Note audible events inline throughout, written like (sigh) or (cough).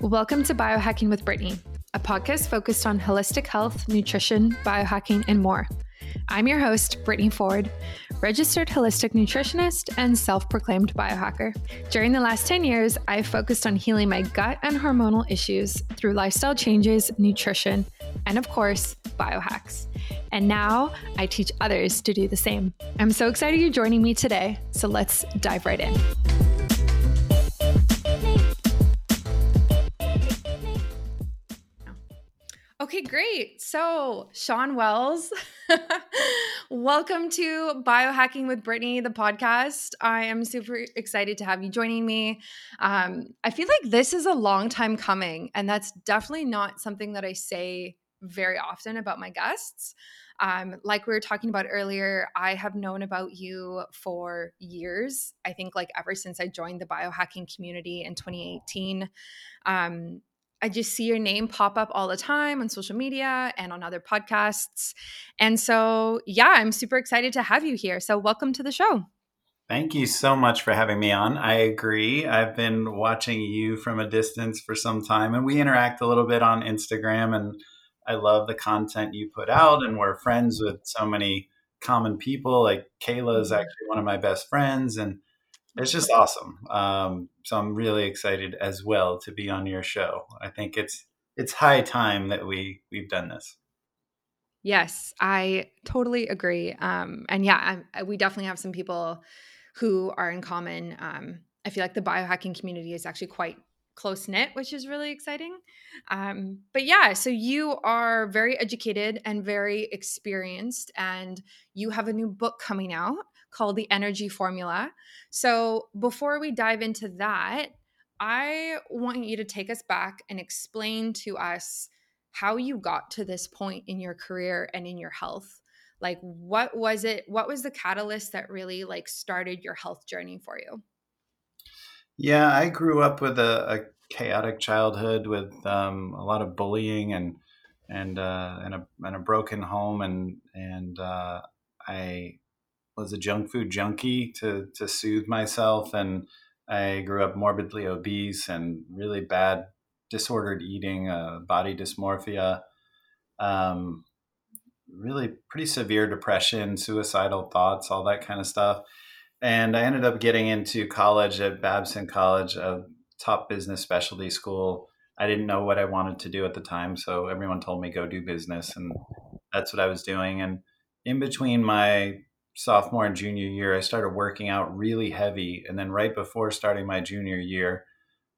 Welcome to Biohacking with Brittany, a podcast focused on holistic health, nutrition, biohacking, and more. I'm your host, Brittany Ford, registered holistic nutritionist and self proclaimed biohacker. During the last 10 years, I've focused on healing my gut and hormonal issues through lifestyle changes, nutrition, and of course, biohacks. And now I teach others to do the same. I'm so excited you're joining me today, so let's dive right in. Okay, great. So, Shawn Wells, (laughs) welcome to Biohacking with Brittany, the podcast. I am super excited to have you joining me. Um, I feel like this is a long time coming, and that's definitely not something that I say very often about my guests. Um, like we were talking about earlier, I have known about you for years. I think like ever since I joined the biohacking community in 2018. Um, I just see your name pop up all the time on social media and on other podcasts. And so, yeah, I'm super excited to have you here. So, welcome to the show. Thank you so much for having me on. I agree. I've been watching you from a distance for some time, and we interact a little bit on Instagram. And I love the content you put out, and we're friends with so many common people. Like Kayla is mm-hmm. actually one of my best friends, and it's just awesome. Um, so I'm really excited as well to be on your show. I think it's it's high time that we we've done this. Yes, I totally agree. Um, and yeah, I, we definitely have some people who are in common. Um, I feel like the biohacking community is actually quite close knit, which is really exciting. Um, but yeah, so you are very educated and very experienced, and you have a new book coming out called The Energy Formula. So before we dive into that, I want you to take us back and explain to us how you got to this point in your career and in your health. Like what was it what was the catalyst that really like started your health journey for you? Yeah, I grew up with a, a chaotic childhood with um, a lot of bullying and and uh, and a and a broken home and and uh, I was a junk food junkie to to soothe myself, and I grew up morbidly obese and really bad disordered eating, uh, body dysmorphia, um, really pretty severe depression, suicidal thoughts, all that kind of stuff. And I ended up getting into college at Babson College, a top business specialty school. I didn't know what I wanted to do at the time, so everyone told me go do business, and that's what I was doing. And in between my sophomore and junior year, I started working out really heavy. And then right before starting my junior year,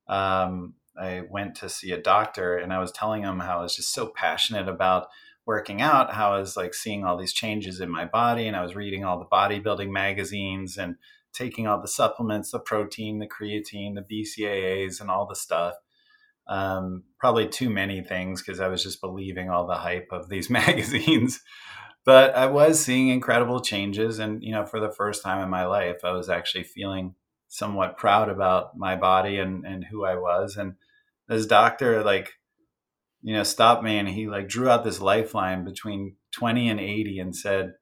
um, I went to see a doctor and I was telling him how I was just so passionate about working out, how I was like seeing all these changes in my body. And I was reading all the bodybuilding magazines and taking all the supplements, the protein, the creatine, the BCAAs, and all the stuff. Um, probably too many things because I was just believing all the hype of these (laughs) magazines but I was seeing incredible changes. And, you know, for the first time in my life, I was actually feeling somewhat proud about my body and, and who I was. And this doctor, like, you know, stopped me and he like drew out this lifeline between 20 and 80 and said,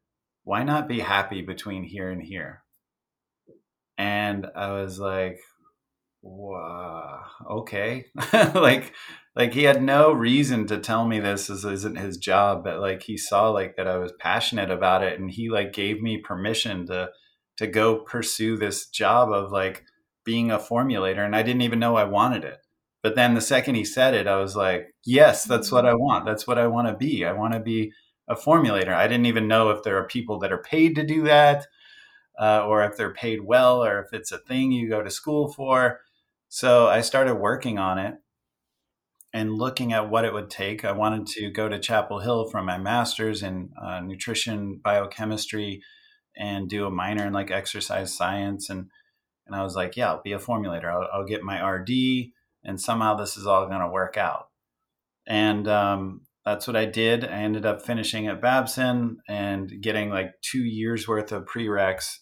why not be happy between here and here? And I was like, wow, okay. (laughs) like, like he had no reason to tell me this this isn't his job but like he saw like that i was passionate about it and he like gave me permission to to go pursue this job of like being a formulator and i didn't even know i wanted it. But then the second he said it i was like yes that's what i want. That's what i want to be. I want to be a formulator. I didn't even know if there are people that are paid to do that uh, or if they're paid well or if it's a thing you go to school for so i started working on it and looking at what it would take. I wanted to go to Chapel Hill for my master's in uh, nutrition biochemistry and do a minor in like exercise science. And, and I was like, yeah, I'll be a formulator. I'll, I'll get my RD and somehow this is all going to work out. And um, that's what I did. I ended up finishing at Babson and getting like two years worth of prereqs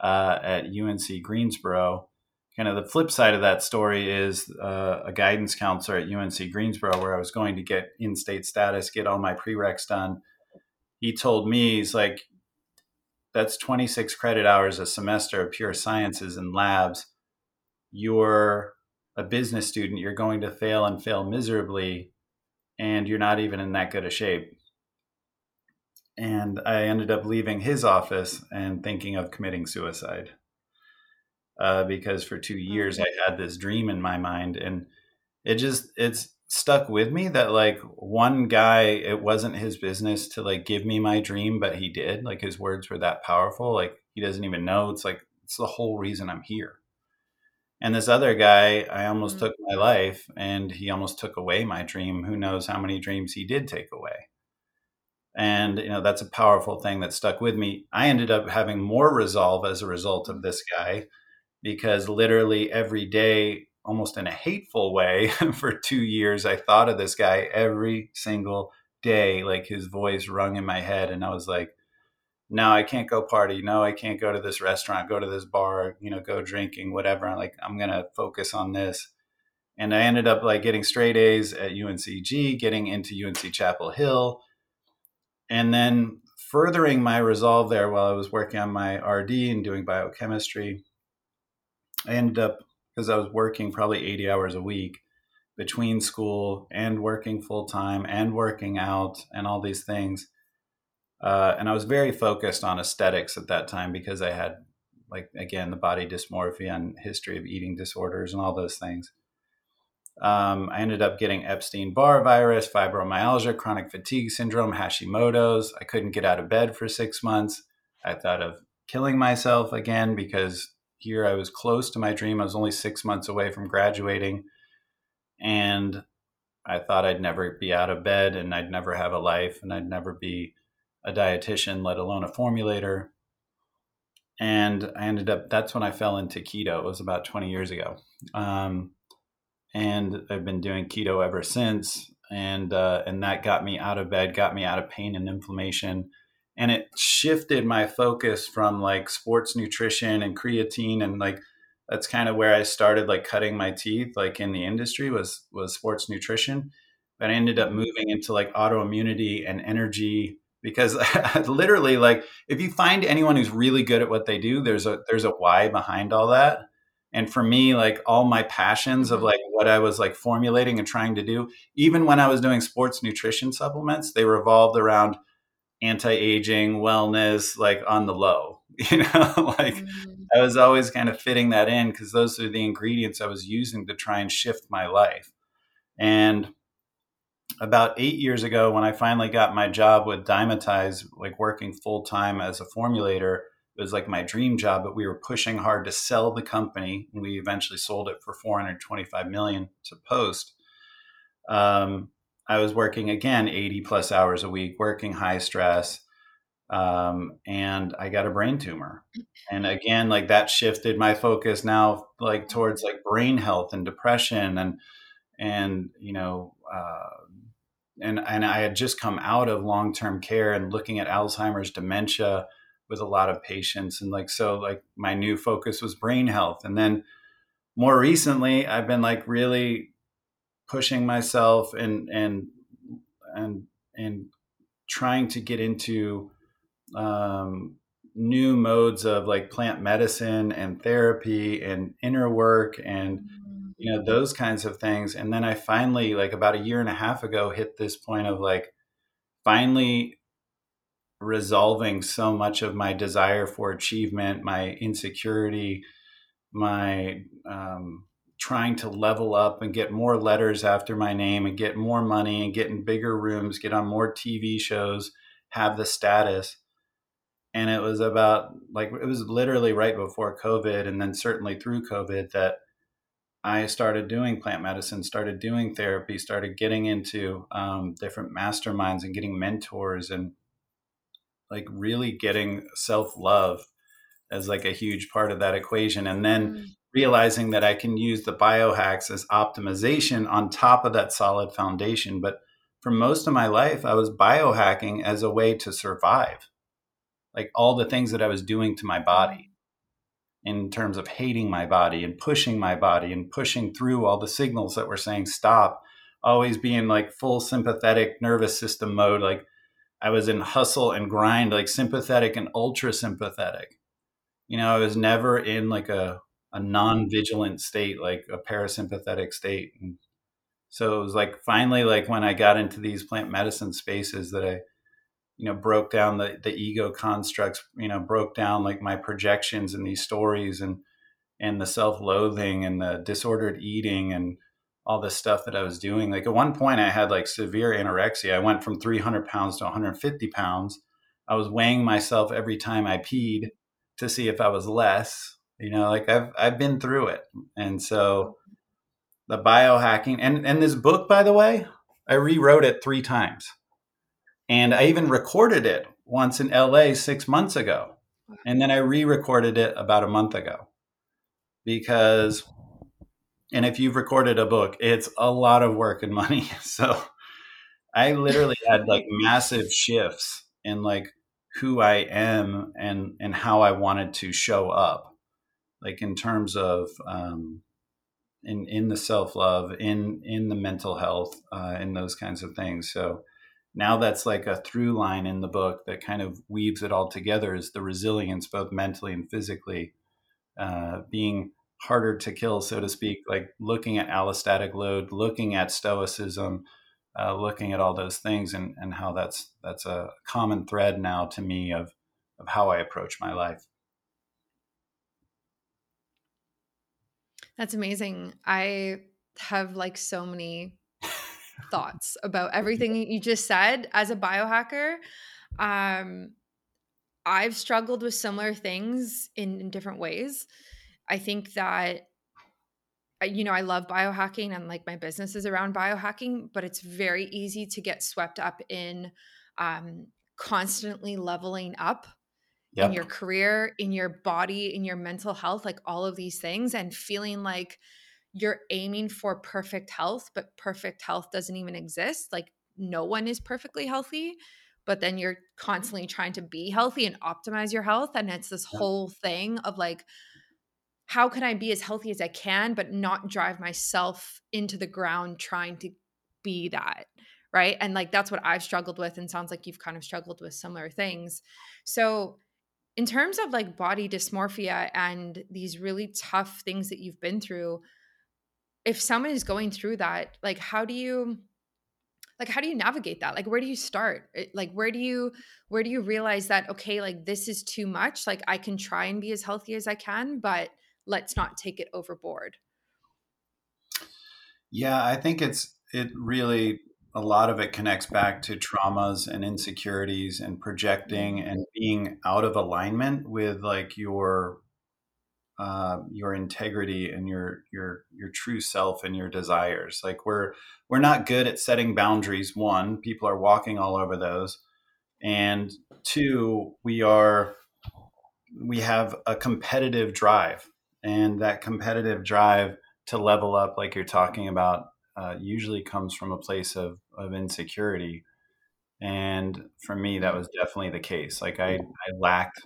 uh, at UNC Greensboro kind of the flip side of that story is uh, a guidance counselor at UNC Greensboro, where I was going to get in state status, get all my prereqs done. He told me, he's like, that's 26 credit hours a semester of pure sciences and labs. You're a business student, you're going to fail and fail miserably, and you're not even in that good a shape. And I ended up leaving his office and thinking of committing suicide uh, because for two years I had this dream in my mind, and it just it's stuck with me that like one guy it wasn't his business to like give me my dream but he did like his words were that powerful like he doesn't even know it's like it's the whole reason i'm here. And this other guy i almost mm-hmm. took my life and he almost took away my dream who knows how many dreams he did take away. And you know that's a powerful thing that stuck with me. I ended up having more resolve as a result of this guy because literally every day almost in a hateful way (laughs) for two years. I thought of this guy every single day, like his voice rung in my head. And I was like, no, I can't go party. No, I can't go to this restaurant, go to this bar, you know, go drinking, whatever. I'm like, I'm going to focus on this. And I ended up like getting straight A's at UNCG, getting into UNC Chapel Hill. And then furthering my resolve there while I was working on my RD and doing biochemistry, I ended up because I was working probably 80 hours a week between school and working full time and working out and all these things. Uh, and I was very focused on aesthetics at that time because I had, like, again, the body dysmorphia and history of eating disorders and all those things. Um, I ended up getting Epstein Barr virus, fibromyalgia, chronic fatigue syndrome, Hashimoto's. I couldn't get out of bed for six months. I thought of killing myself again because here. I was close to my dream. I was only six months away from graduating. And I thought I'd never be out of bed and I'd never have a life and I'd never be a dietitian, let alone a formulator. And I ended up, that's when I fell into keto. It was about 20 years ago. Um, and I've been doing keto ever since. And, uh, and that got me out of bed, got me out of pain and inflammation and it shifted my focus from like sports nutrition and creatine and like that's kind of where I started like cutting my teeth like in the industry was was sports nutrition. But I ended up mm-hmm. moving into like autoimmunity and energy because (laughs) literally like if you find anyone who's really good at what they do there's a there's a why behind all that. And for me like all my passions of mm-hmm. like what I was like formulating and trying to do even when I was doing sports nutrition supplements they revolved around anti-aging wellness like on the low (laughs) you know (laughs) like mm-hmm. i was always kind of fitting that in because those are the ingredients i was using to try and shift my life and about eight years ago when i finally got my job with Dymatize like working full-time as a formulator it was like my dream job but we were pushing hard to sell the company and we eventually sold it for 425 million to post um, I was working again 80 plus hours a week, working high stress. Um, and I got a brain tumor. And again, like that shifted my focus now, like towards like brain health and depression and, and, you know, uh, and, and I had just come out of long term care and looking at Alzheimer's dementia with a lot of patients. And like, so like my new focus was brain health. And then more recently, I've been like really pushing myself and and and and trying to get into um, new modes of like plant medicine and therapy and inner work and you know those kinds of things. And then i finally like about a year and a half ago hit this point of like finally resolving so much of my desire for achievement my insecurity my um, trying to level up and get more letters after my name and get more money and get in bigger rooms, get on more TV shows, have the status. And it was about like, it was literally right before COVID and then certainly through COVID that I started doing plant medicine, started doing therapy, started getting into um, different masterminds and getting mentors and like really getting self love as like a huge part of that equation. And then mm realizing that I can use the biohacks as optimization on top of that solid foundation. But for most of my life, I was biohacking as a way to survive. Like all the things that I was doing to my body in terms of hating my body and pushing my body and pushing through all the signals that were saying stop, always being like full sympathetic nervous system mode. Like I was in hustle and grind, like sympathetic and ultra sympathetic. You know, I was never in like a a non-vigilant state, like a parasympathetic state. And so it was like finally, like when I got into these plant medicine spaces, that I, you know, broke down the the ego constructs, you know, broke down like my projections and these stories and and the self-loathing and the disordered eating and all this stuff that I was doing. Like at one point, I had like severe anorexia. I went from 300 pounds to 150 pounds. I was weighing myself every time I peed to see if I was less. You know, like I've I've been through it, and so the biohacking and and this book, by the way, I rewrote it three times, and I even recorded it once in L.A. six months ago, and then I re-recorded it about a month ago because and if you've recorded a book, it's a lot of work and money. (laughs) So I literally had like massive shifts in like who I am and and how I wanted to show up, like in terms of um, in in the self love, in in the mental health, uh, in those kinds of things. So now that's like a through line in the book that kind of weaves it all together is the resilience both mentally and physically uh, being harder to kill, so to speak, like looking at allostatic load, looking at stoicism, uh, looking at all those things, and, and how that's that's a common thread now to me of of how I approach my life. That's amazing. I have like so many (laughs) thoughts about everything you just said as a biohacker. Um, I've struggled with similar things in, in different ways. I think that you know, I love biohacking and like my business is around biohacking, but it's very easy to get swept up in um, constantly leveling up yep. in your career, in your body, in your mental health, like all of these things, and feeling like you're aiming for perfect health, but perfect health doesn't even exist. Like no one is perfectly healthy, but then you're mm-hmm. constantly trying to be healthy and optimize your health. And it's this whole thing of like, how can I be as healthy as I can, but not drive myself into the ground trying to be that? Right. And like that's what I've struggled with, and sounds like you've kind of struggled with similar things. So, in terms of like body dysmorphia and these really tough things that you've been through, if someone is going through that, like how do you like how do you navigate that? Like where do you start? Like where do you where do you realize that okay like this is too much like i can try and be as healthy as i can but let's not take it overboard? Yeah i think it's it really a lot of it connects back to traumas and insecurities and projecting mm-hmm. and being out of alignment with like your uh, your integrity and your your your true self and your desires like we're we're not good at setting boundaries one people are walking all over those and two we are we have a competitive drive and that competitive drive to level up like you're talking about uh, usually comes from a place of, of insecurity. And for me that was definitely the case. Like i, I lacked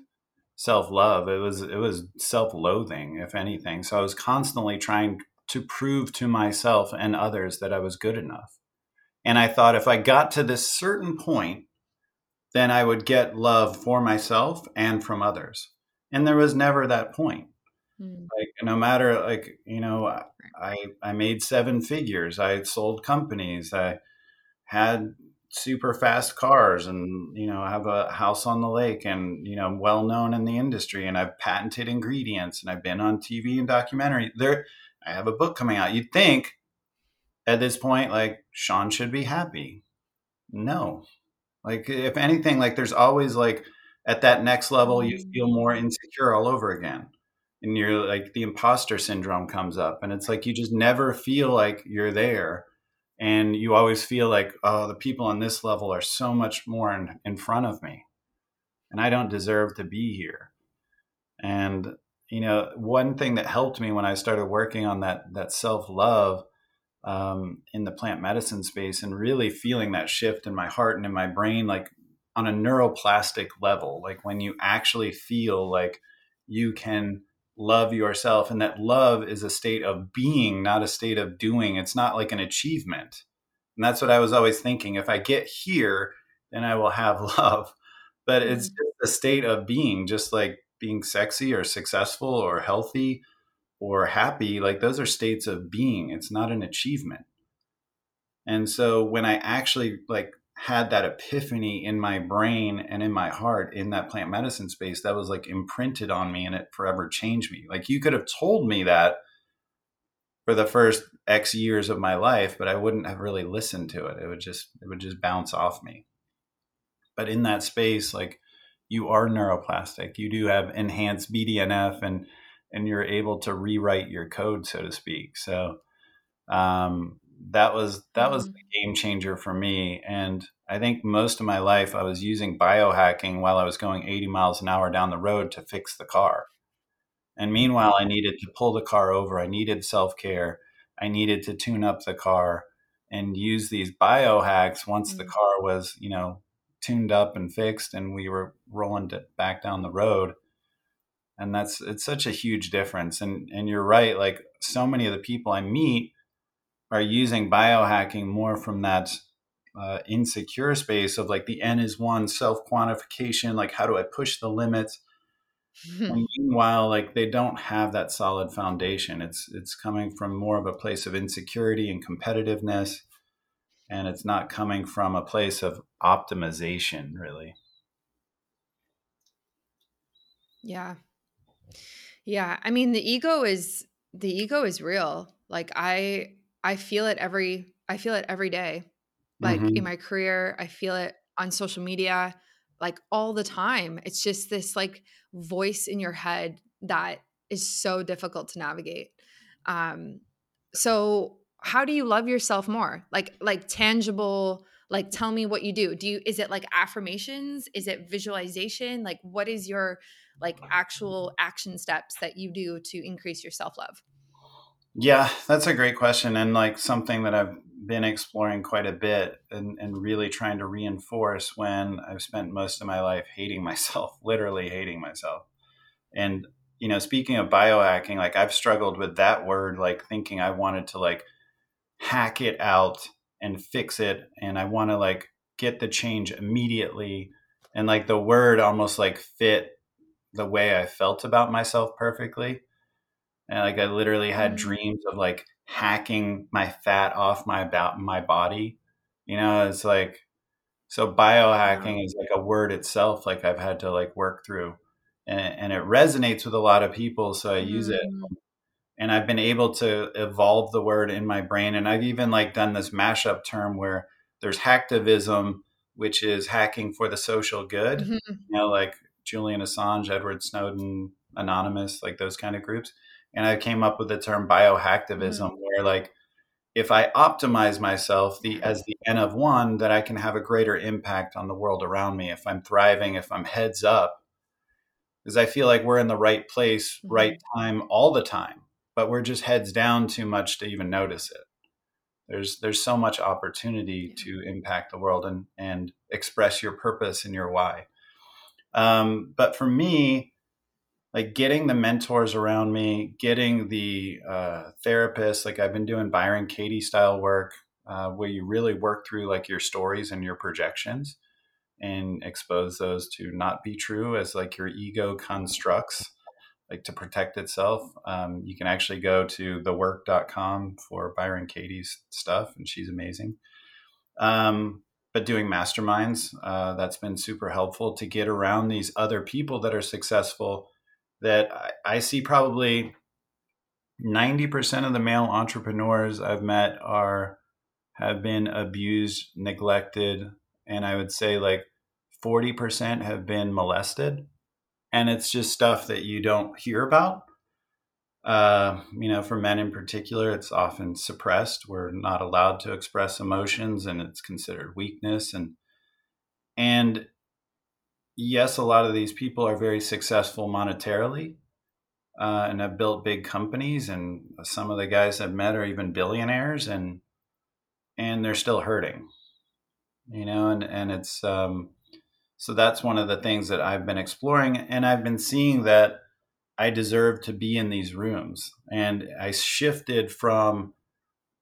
self-love. It was it was self-loathing if anything. So i was constantly trying to prove to myself and others that i was good enough. And i thought if i got to this certain point then i would get love for myself and from others. And there was never that point. Mm. Like no matter like you know I I made seven figures. I sold companies. I had super fast cars and you know I have a house on the lake and you know well known in the industry and I've patented ingredients and I've been on TV and documentary. There I have a book coming out. You'd think at this point like Shawn should be happy. No. Like if anything like there's always like at that next level you mm. feel more insecure all over again and you're like the imposter syndrome comes up and it's like you just never feel like you're there and you always feel like oh the people on this level are so much more in, in front of me and i don't deserve to be here. And you know one thing that helped me when i started working on that that self-love um, in the plant medicine space and really feeling that shift in my heart and in my brain like on a neuroplastic level like when you actually feel like you can love yourself and that love is a state of being not a state of doing. It's not like an achievement. And that's what i was always thinking. If i get here then i will have (laughs) love. But it's mm-hmm. just a state of being just like being sexy or successful or healthy or happy like those are states of being. It's not an achievement. And so when i actually like had that epiphany in my brain and in my heart in that plant medicine space that was like imprinted on me and it forever changed me. Like you could have told me that for the first x years of my life but i wouldn't have really listened to it. It would just it would just bounce off me. But in that space like you are neuroplastic. You do have enhanced bdnf and and you're able to rewrite your code so to speak. So um, that was that was mm. the game changer for me and i think most of my life i was using biohacking while i was going 80 miles an hour down the road to fix the car. And meanwhile i needed to pull the car over i needed self-care i needed to tune up the car and use these biohacks once the mm. car was you know tuned up and fixed and we were rolling it back down the road. And that's it's such a huge difference and and you're right like so many of the people i meet are using biohacking more from that uh, insecure space of like the n is one self quantification like how do i push the limits? (laughs) Meanwhile like they don't have that solid foundation. It's it's coming from more of a place of insecurity and competitiveness and it's not coming from a place of optimization really. Yeah. Yeah, I mean the ego is the ego is real. Like I I feel it every I feel it every day. Like mm-hmm. in my career, I feel it on social media like all the time. It's just this like voice in your head that is so difficult to navigate. Um so how do you love yourself more? Like like tangible like tell me what you do. Do you is it like affirmations? Is it visualization? Like what is your like actual action steps that you do to increase your self love? Yeah, that's a great question. And like something that I've been exploring quite a bit and, and really trying to reinforce when I've spent most of my life hating (laughs) myself, literally hating myself. And, you know, speaking of biohacking, like I've struggled with that word, like thinking I wanted to like hack it out and fix it. And I want to like get the change immediately. And like the word almost like fit the way I felt about myself perfectly. And like I literally had mm-hmm. dreams of like hacking my fat off my about my body. You know, it's like so biohacking is like a word itself like I've had to like work through. And, and it resonates with a lot of people, so I use it. Mm-hmm. And I've been able to evolve the word in my brain. And I've even like done this mashup term where there's hacktivism, which is hacking for the social good. Mm-hmm. You know, like Julian Assange, Edward Snowden, Anonymous, like those kind of groups. And I came up with the term biohacktivism, mm-hmm. where like if I optimize myself the as the n of one, that I can have a greater impact on the world around me. If I'm thriving, if I'm heads up, because I feel like we're in the right place, mm-hmm. right time, all the time, but we're just heads down too much to even notice it. There's there's so much opportunity to impact the world and and express your purpose and your why. Um, but for me, like getting the mentors around me, getting the uh, therapists, like I've been doing Byron Katie style work, uh, where you really work through like your stories and your projections and expose those to not be true as like your ego constructs like to protect itself. Um, you can actually go to thework.com for byron katie's stuff and she's amazing. Um, but doing masterminds uh, that's been super helpful to get around these other people that are successful that I, see probably 90% of the male entrepreneurs i've met are have been abused neglected and i would say like 40% have been molested and it's just stuff that you don't hear about uh, you know, for men in particular, it's often suppressed. We're not allowed to express emotions, and it's considered weakness. And and yes, a lot of these people are very successful monetarily, uh, and have built big companies. And some of the guys I've met are even billionaires, and and they're still hurting. You know, and and it's um, so that's one of the things that I've been exploring, and I've been seeing that I deserve to be in these rooms. And I shifted from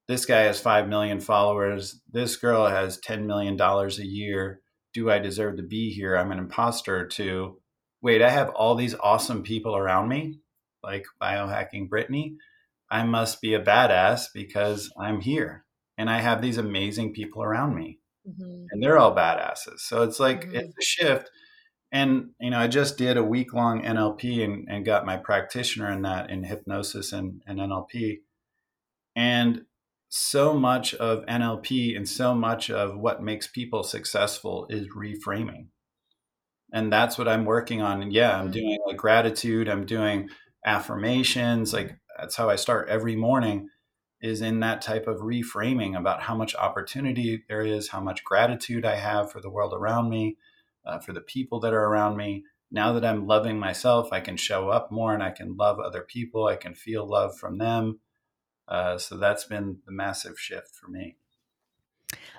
this guy has 5 million followers, this girl has $10 million a year. Do I deserve to be here? I'm an imposter. To wait, I have all these awesome people around me. like biohacking Brittany, I must be a badass because I'm here and I have these amazing people around me mm-hmm. and they're all badasses. So it's like mm-hmm. it's a shift. And you know, I just did a week long NLP and, and got my practitioner in that in hypnosis and, and NLP. And so much of NLP and so much of what makes people successful is reframing. And that's what I'm working on. And yeah, I'm mm-hmm. doing like gratitude, I'm doing affirmations, like that's how I start every morning is in that type of reframing about how much opportunity there is, how much gratitude I have for the world around me, uh, for the people that are around me. Now that I'm loving myself, I can show up more and I can love other people. I can feel love from them. Uh, so that's been the massive shift for me.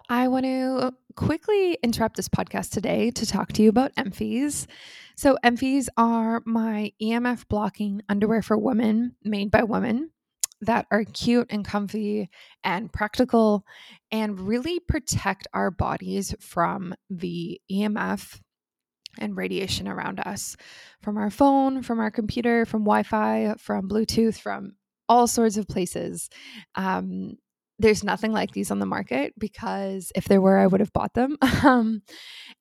I want to quickly interrupt this podcast today to talk to you about Emphies. So, Emphies are my EMF blocking underwear for women made by women that are cute and comfy and practical and really protect our bodies from the EMF and radiation around us from our phone, from our computer, from Wi Fi, from Bluetooth, from all sorts of places. Um, there's nothing like these on the market because if there were, I would have bought them. (laughs) Um,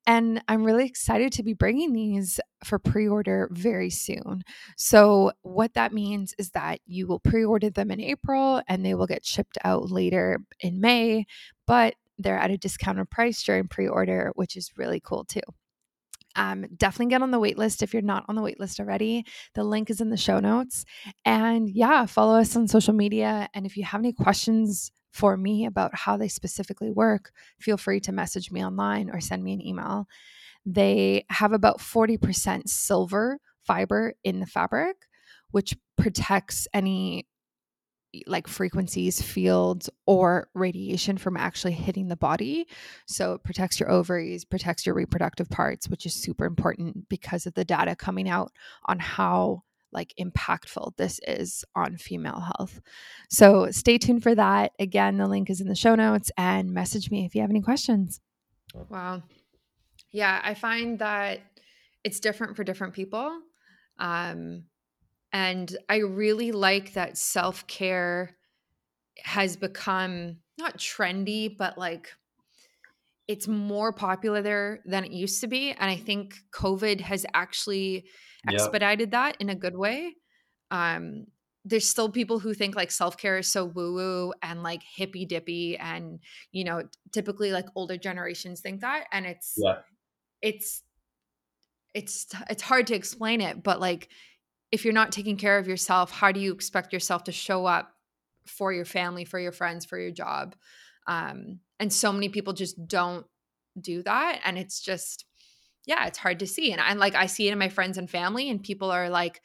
and I'm really excited to be bringing these for pre order very soon. So, what that means is that you will pre order them in April and they will get shipped out later in May, but they're at a discounted price during pre order, which is really cool too. Um, definitely get on the wait list if you're not on the wait list already. The link is in the show notes. And yeah, follow us on social media. And if you have any questions for me about how they specifically work, feel free to message me online or send me an email. They have about 40% silver fiber in the fabric, which protects any like frequencies, fields, or radiation from actually hitting the body. So it protects your ovaries, protects your reproductive parts, which is super important because of the data coming out on how like impactful this is on female health. So stay tuned for that. Again, the link is in the show notes and message me if you have any questions. Wow. Yeah, I find that it's different for different people. Um, and I really like that self care has become not trendy, but like it's more popular there than it used to be. And I think COVID has actually expedited that in a good way. Um, there's still people who think like self care is so woo woo and like hippy dippy, and you know, typically like older generations think that, and it's yeah. it's it's it's hard to explain it, but like if you're not taking care of yourself, how do you expect yourself to show up for your family, for your friends, for your job? Um, and so many people just don't do that. And it's just, yeah, it's hard to see. And I'm like, I see it in my friends and family, and people are like,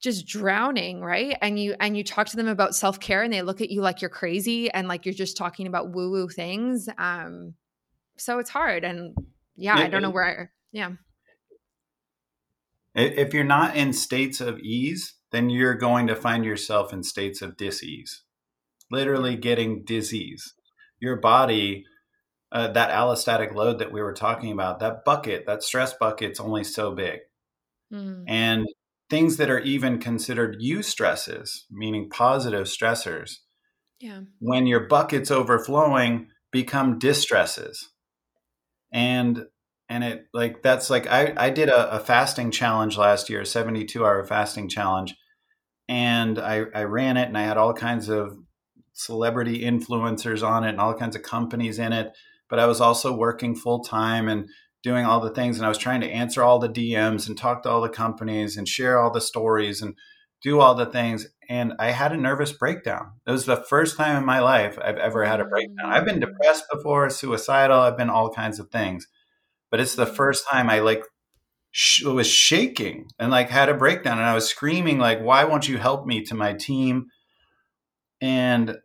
just drowning right and you and you talk to them about self-care and they look at you like you're crazy and like you're just talking about woo woo things um so it's hard and yeah, yeah i don't know where I, yeah if you're not in states of ease, then you're going to find yourself in states of disease, literally getting disease. Your body, uh, that allostatic load that we were talking about, that bucket, that stress bucket's only so big. Mm. And things that are even considered eustresses, meaning positive stressors, yeah. when your bucket's overflowing, become distresses. And and it like that's like I I did a, a fasting challenge last year, seventy two hour fasting challenge, and I I ran it, and I had all kinds of celebrity influencers on it, and all kinds of companies in it. But I was also working full time and doing all the things, and I was trying to answer all the DMs and talk to all the companies and share all the stories and do all the things. And I had a nervous breakdown. It was the first time in my life I've ever had a breakdown. I've been mm. depressed before, suicidal. I've been all kinds of things but it's the first time I like sh- was shaking and like had a breakdown and I was screaming like why won't you help me to my team and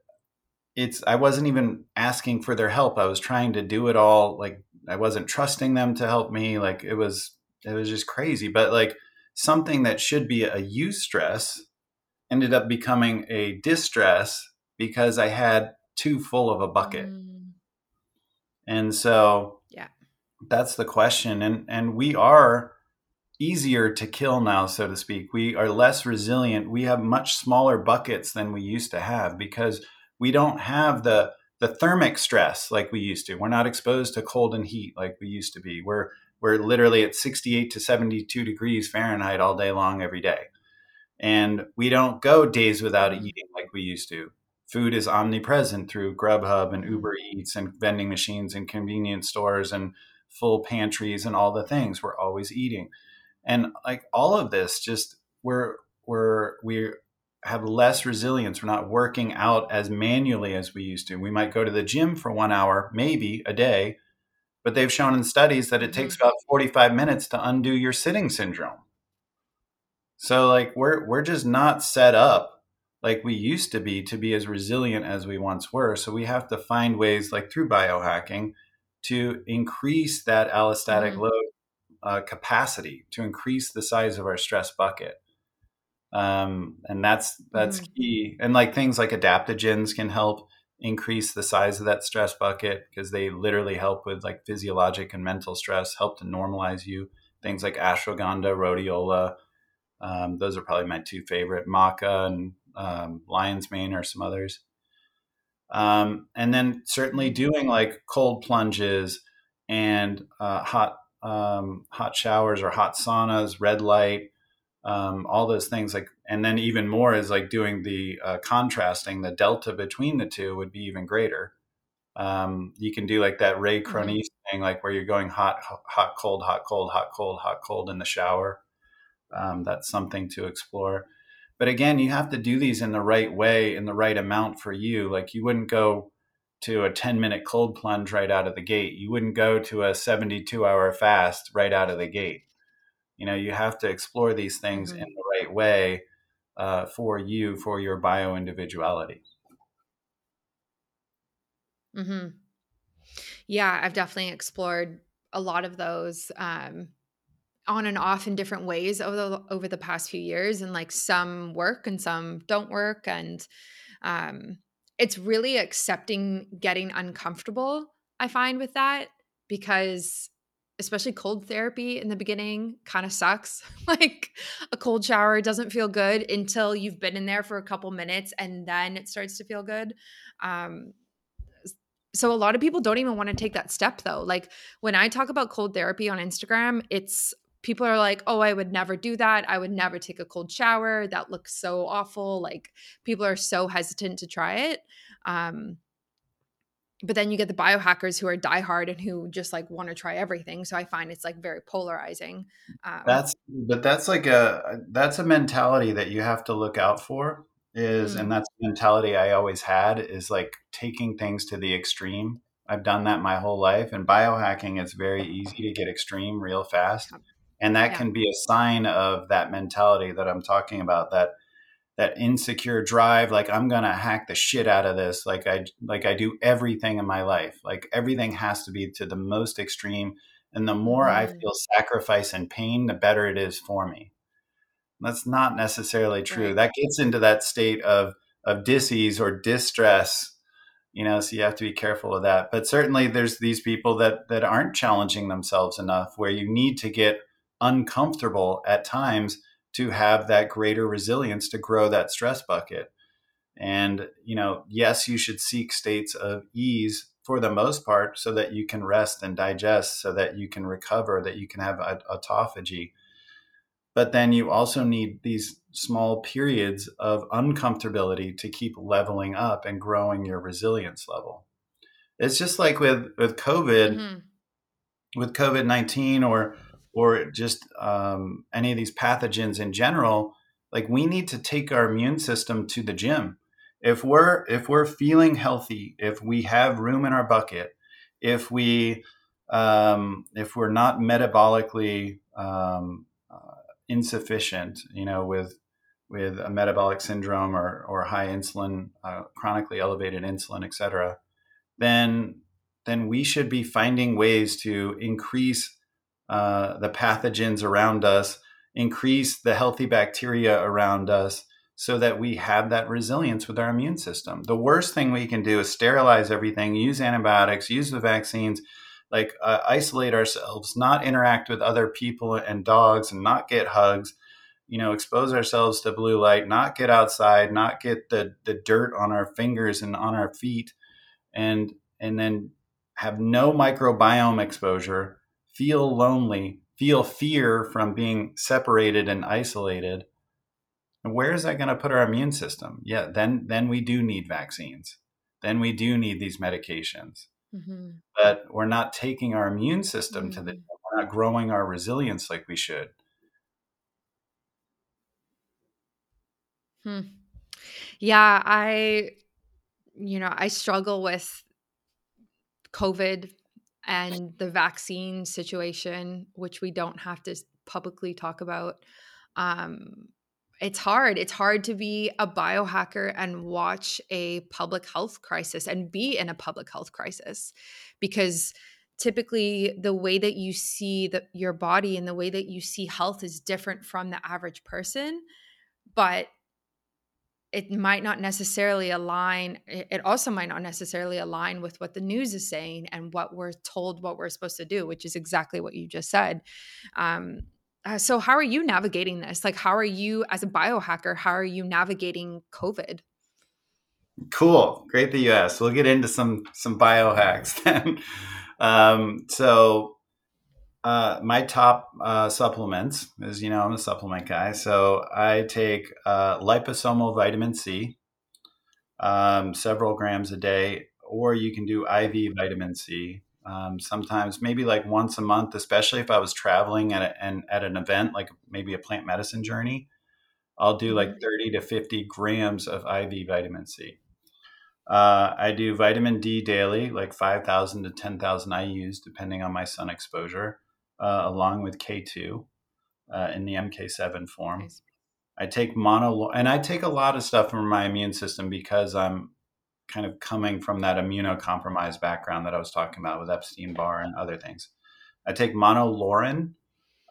it's I wasn't even asking for their help I was trying to do it all like I wasn't trusting them to help me like it was it was just crazy but like something that should be a eustress ended up becoming a distress because I had too full of a bucket. Mm. And so that's the question and and we are easier to kill now, so to speak. We are less resilient. We have much smaller buckets than we used to have because we don't have the the thermic stress like we used to. We're not exposed to cold and heat like we used to be. We're we're literally at 68 to 72 degrees Fahrenheit all day long every day. And we don't go days without mm-hmm. eating like we used to. Food is omnipresent through Grubhub and mm-hmm. Uber Eats and vending machines and convenience stores and full pantries and all the things. We're always eating. And like all of this just we're we're we have less resilience. We're not working out as manually as we used to. We might go to the gym for 1 hour maybe a day, but they've shown in studies that it mm-hmm. takes about 45 minutes to undo your sitting syndrome. So like we're we're just not set up like we used to be to be as resilient as we once were. So we have to find ways like through biohacking to increase that allostatic mm-hmm. load uh, capacity, to increase the size of our stress bucket. Um, and that's that's mm-hmm. key. And like things like adaptogens can help increase the size of that stress bucket because they literally help with like physiologic and mental stress, help to normalize you. Things like ashwagandha, rhodiola, um, those are probably my two favorite. Maca and um, lion's mane or some others. Um, and then certainly doing like cold plunges and uh, hot um, hot showers or hot saunas, red light, um, all those things like and then even more is like doing the uh, contrasting the delta between the two would be even greater. Um, you can do like that ray Cronise mm-hmm. thing like where you're going hot hot cold hot cold hot cold hot cold in the shower. Um, that's something to explore but again you have to do these in the right way in the right amount for you like you wouldn't go to a 10 minute cold plunge right out of the gate you wouldn't go to a 72 hour fast right out of the gate you know you have to explore these things mm-hmm. in the right way uh, for you for your bio individuality mm-hmm. yeah i've definitely explored a lot of those um, on and off in different ways over the, over the past few years and like some work and some don't work and um, it's really accepting getting uncomfortable i find with that because especially cold therapy in the beginning kind of sucks. (laughs) like a cold shower doesn't feel good until you've been in there for a couple minutes and then it starts to feel good. Um, so a lot of people don't even want to take that step though. Like when I talk about cold therapy on Instagram, it's people are like, "Oh, I would never do that. I would never take a cold shower. That looks so awful." Like people are so hesitant to try it. Um, but then you get the biohackers who are diehard and who just like want to try everything. So I find it's like very polarizing. Um, that's but that's like a that's a mentality that you have to look out for. Is mm-hmm. and that's the mentality I always had is like taking things to the extreme. I've done that my whole life, and biohacking is very easy to get extreme real fast, and that yeah. can be a sign of that mentality that I'm talking about. That that insecure drive like i'm gonna hack the shit out of this like i like i do everything in my life like everything has to be to the most extreme and the more mm. i feel sacrifice and pain the better it is for me that's not necessarily true right. that gets into that state of of disease or distress you know so you have to be careful of that but certainly there's these people that that aren't challenging themselves enough where you need to get uncomfortable at times to have that greater resilience to grow that stress bucket. And, you know, yes, you should seek states of ease for the most part so that you can rest and digest, so that you can recover, that you can have autophagy. But then you also need these small periods of uncomfortability to keep leveling up and growing your resilience level. It's just like with with COVID, mm-hmm. with COVID nineteen, or or just um, any of these pathogens in general like we need to take our immune system to the gym. If we're if we're feeling healthy if we have room in our bucket if we um, if we're not metabolically um, uh, insufficient you know with with a metabolic syndrome or, or high insulin uh, chronically elevated insulin et cetera then then we should be finding ways to increase uh, the pathogens around us, increase the healthy bacteria around us so that we have that resilience with our immune system. The worst thing we can do is sterilize everything, use antibiotics, use the vaccines. like uh, isolate ourselves, not interact with other people and dogs, and not get hugs. You know, expose ourselves to blue light, not get outside, not get the the dirt on our fingers and on our feet, and and then have no microbiome exposure, feel lonely, feel fear from being separated and isolated. And where is that going to put our immune system? Yeah, then then we do need vaccines. Then we do need these medications. Mm-hmm. But we're not taking our immune system mm-hmm. to the mm. we're not growing our resilience like we should. Hmm. Yeah, I you know, I struggle with COVID and the vaccine situation, which we don't have to publicly talk about. Um, it's hard. It's hard to be a biohacker and watch a public health crisis and be in a public health crisis because typically the way that you see the, your body and the way that you see health is different from the average person. But it might not necessarily align it also might not necessarily align with what the news is saying and what we're told what we're supposed to do which is exactly what you just said. Um, uh, so how are you navigating this? Like how are you as a biohacker how are you navigating covid? Cool. Great that you asked. We'll get into some some biohacks (laughs) then. Um, so uh, my top uh, supplements, as you know, I'm a supplement guy. So I take uh, liposomal vitamin C, um, several grams a day, or you can do IV vitamin C. Um, sometimes, maybe like once a month, especially if I was traveling at, a, and at an event like maybe a plant medicine journey, I'll do like mm-hmm. 30 to 50 grams of IV vitamin C. Uh, I do vitamin D daily, like 5,000 to 10,000 IUs, depending on my sun exposure uh, along with K2 uh, in the MK7 form. Nice. I take mono, and I take a lot of stuff from my immune system because I'm kind of coming from that immunocompromised background that I was talking about with Epstein Barr and other things. I take monolaurin.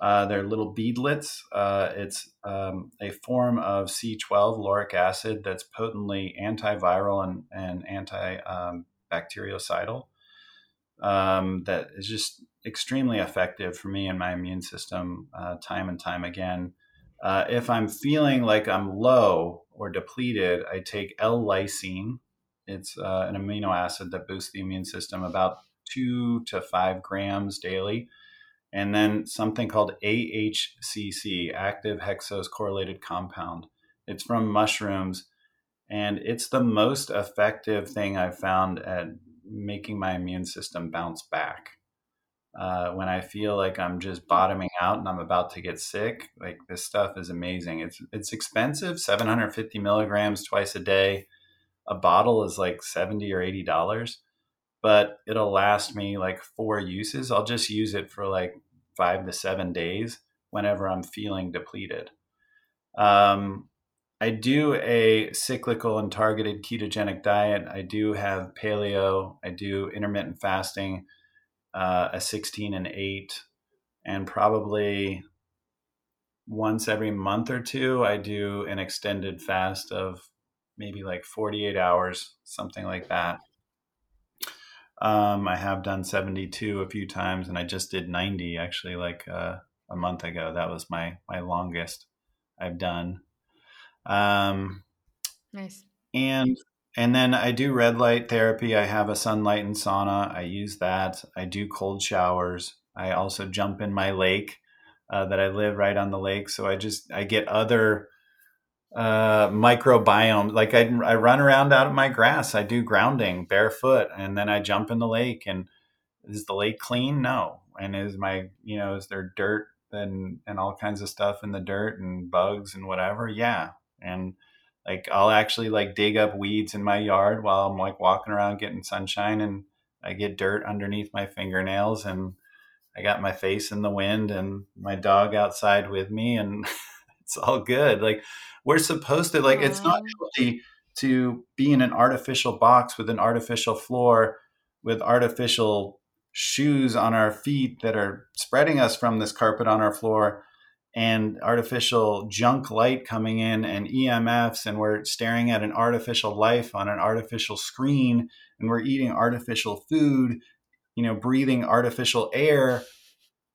Uh, they're little beadlets. Uh, it's um, a form of C12 lauric acid that's potently antiviral and, and antibactericidal. Um, um, that is just extremely effective for me and my immune system uh, time and time again. Uh, if I'm feeling like I'm low or depleted, I take L-lysine. It's uh, an amino acid that boosts the immune system about two to five grams daily. And then something called AHCC, active hexose correlated compound. It's from mushrooms, and it's the most effective thing I've found at making my immune system bounce back uh, when I feel like I'm just bottoming out and I'm about to get sick. Like this stuff is amazing. It's it's expensive, 750 milligrams twice a day. A bottle is like 70 or 80 dollars, but it'll last me like four uses. I'll just use it for like five to seven days whenever I'm feeling depleted. Um, I do a cyclical and targeted ketogenic diet. I do have paleo. I do intermittent fasting uh, a 16 and 8 and probably once every month or two i do an extended fast of maybe like 48 hours something like that. Um, i have done 72 a few times and i just did 90 actually like uh, a month ago. That was my my longest i've done. Um, nice. and and then I do red light therapy. I have a Sunlighten sauna. I use that. I do cold showers. I also jump in my lake uh, that I live right on the lake. So I just I get other uh, microbiome. Like I, I run around out of my grass. I do grounding barefoot, and then I jump in the lake. And is the lake clean? No. And is my you know is there dirt and and all kinds of stuff in the dirt and bugs and whatever? Yeah. And like I'll actually like dig up weeds in my yard while I'm like walking around getting sunshine and I get dirt underneath my fingernails and I got my face in the wind and my dog outside with me and (laughs) it's all good. Like we're supposed to like Aww. it's not healthy to be in an artificial box with an artificial floor with artificial shoes on our feet that are spreading us from this carpet on our floor and artificial junk light coming in and EMFs, and we're staring at an artificial life on an artificial screen, and we're eating artificial food you know, breathing artificial air.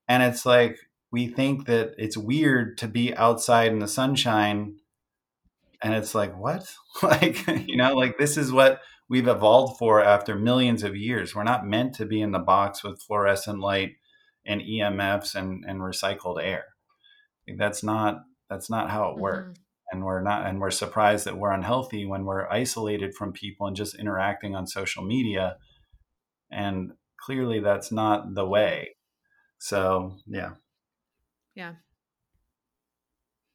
And it's like, we think that it's weird to be outside in the sunshine. And it's like, what? (laughs) like, you know, like this is what we've evolved for after millions of years. We're not meant to be in the box with fluorescent light and EMFs and, and recycled air. That's not that's not how it mm-hmm. works. And we're not and we're surprised that we're unhealthy when we're isolated from people and just interacting on social media. And clearly that's not the way. So yeah. Yeah.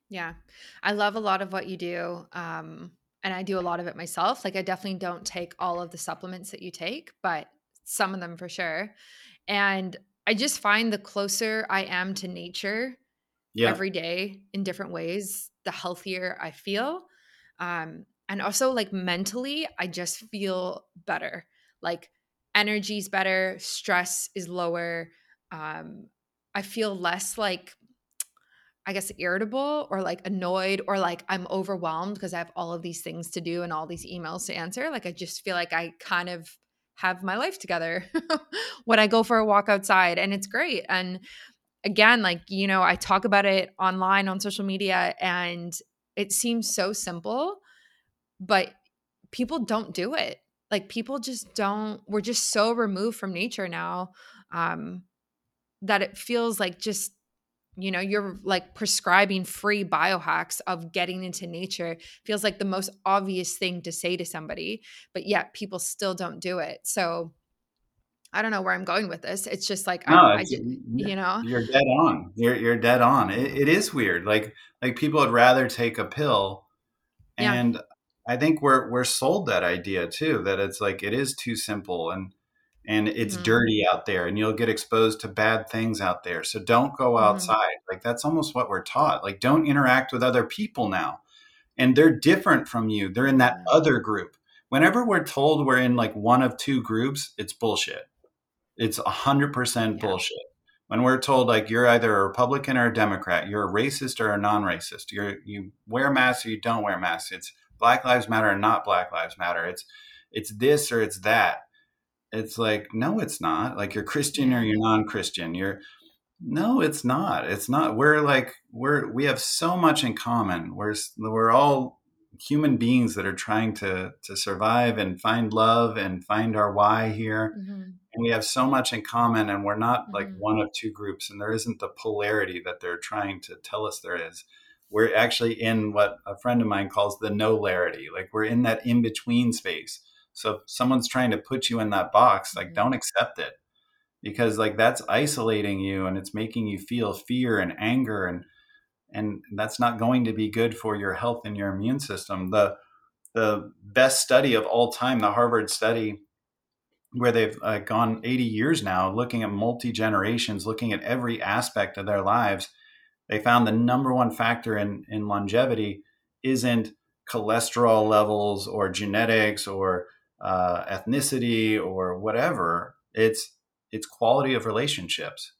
Yeah. I love a lot of what you do. Um, and I do a lot of it myself. Like I definitely don't take all of the supplements that you take, but some of them for sure. And I just find the closer I am to nature yeah. every day in different ways, the healthier I feel. Um, and also like mentally, I just feel better. Like energy's better, stress is lower. Um, I feel less like I guess irritable or like annoyed or like I'm overwhelmed because I have all of these things to do and all these emails to answer. Like I just feel like I kind of have my life together (laughs) when I go for a walk outside and it's great. And again, like, you know, I talk about it online on social media and it seems so simple, but people don't do it. Like people just don't, we're just so removed from nature now um, that it feels like just you know you're like prescribing free biohacks of getting into nature feels like the most obvious thing to say to somebody but yet people still don't do it so i don't know where i'm going with this it's just like no, I, I you know you're dead on you're, you're dead on it, it is weird like like people would rather take a pill and yeah. i think we're we're sold that idea too that it's like it is too simple and and it's mm-hmm. dirty out there and you'll get exposed to bad things out there. So don't go mm-hmm. outside. Mm-hmm. Like that's almost what we're taught. Like don't interact with other people now. And they're different from you. They're in that other group. Whenever we're told we're in like one of two groups, it's bullshit. It's a hundred percent bullshit. When we're told like you're either a Republican or a Democrat, you're a racist or a non-racist, you're you wear masks or you don't wear masks. It's Black Lives Matter or not Black Lives Matter. It's it's this or it's that it's like no it's not like you're christian or you're non-christian you're no it's not it's not we're like we're we have so much in common we're we're all human beings that are trying to to survive and find love and find our why here mm-hmm. And we have so much in common and we're not mm-hmm. like one of two groups and there isn't the polarity that they're trying to tell us there is we're actually in what a friend of mine calls the no-larity like we're in that in between space so if someone's trying to put you in that box, like mm-hmm. don't accept it because like that's isolating you and it's making you feel fear and anger and and that's not going to be good for your health and your immune system. The the best study of all time, the Harvard study where they've uh, gone 80 years now looking at multi generations, looking at every aspect of their lives, they found the number one factor in in longevity isn't cholesterol levels or genetics or uh, ethnicity or whatever. It's it's quality of relationships.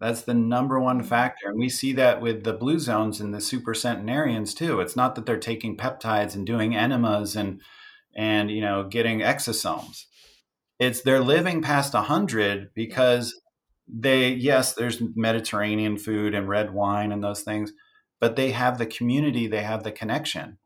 That's the number one mm-hmm. factor. And we see that with the blue zones and the super centenarians too. It's not that they're taking peptides and doing enemas and and you know getting exosomes. It's they're living past 100 because they yes, there's Mediterranean food and red wine and those things, but they have the community, they have the connection.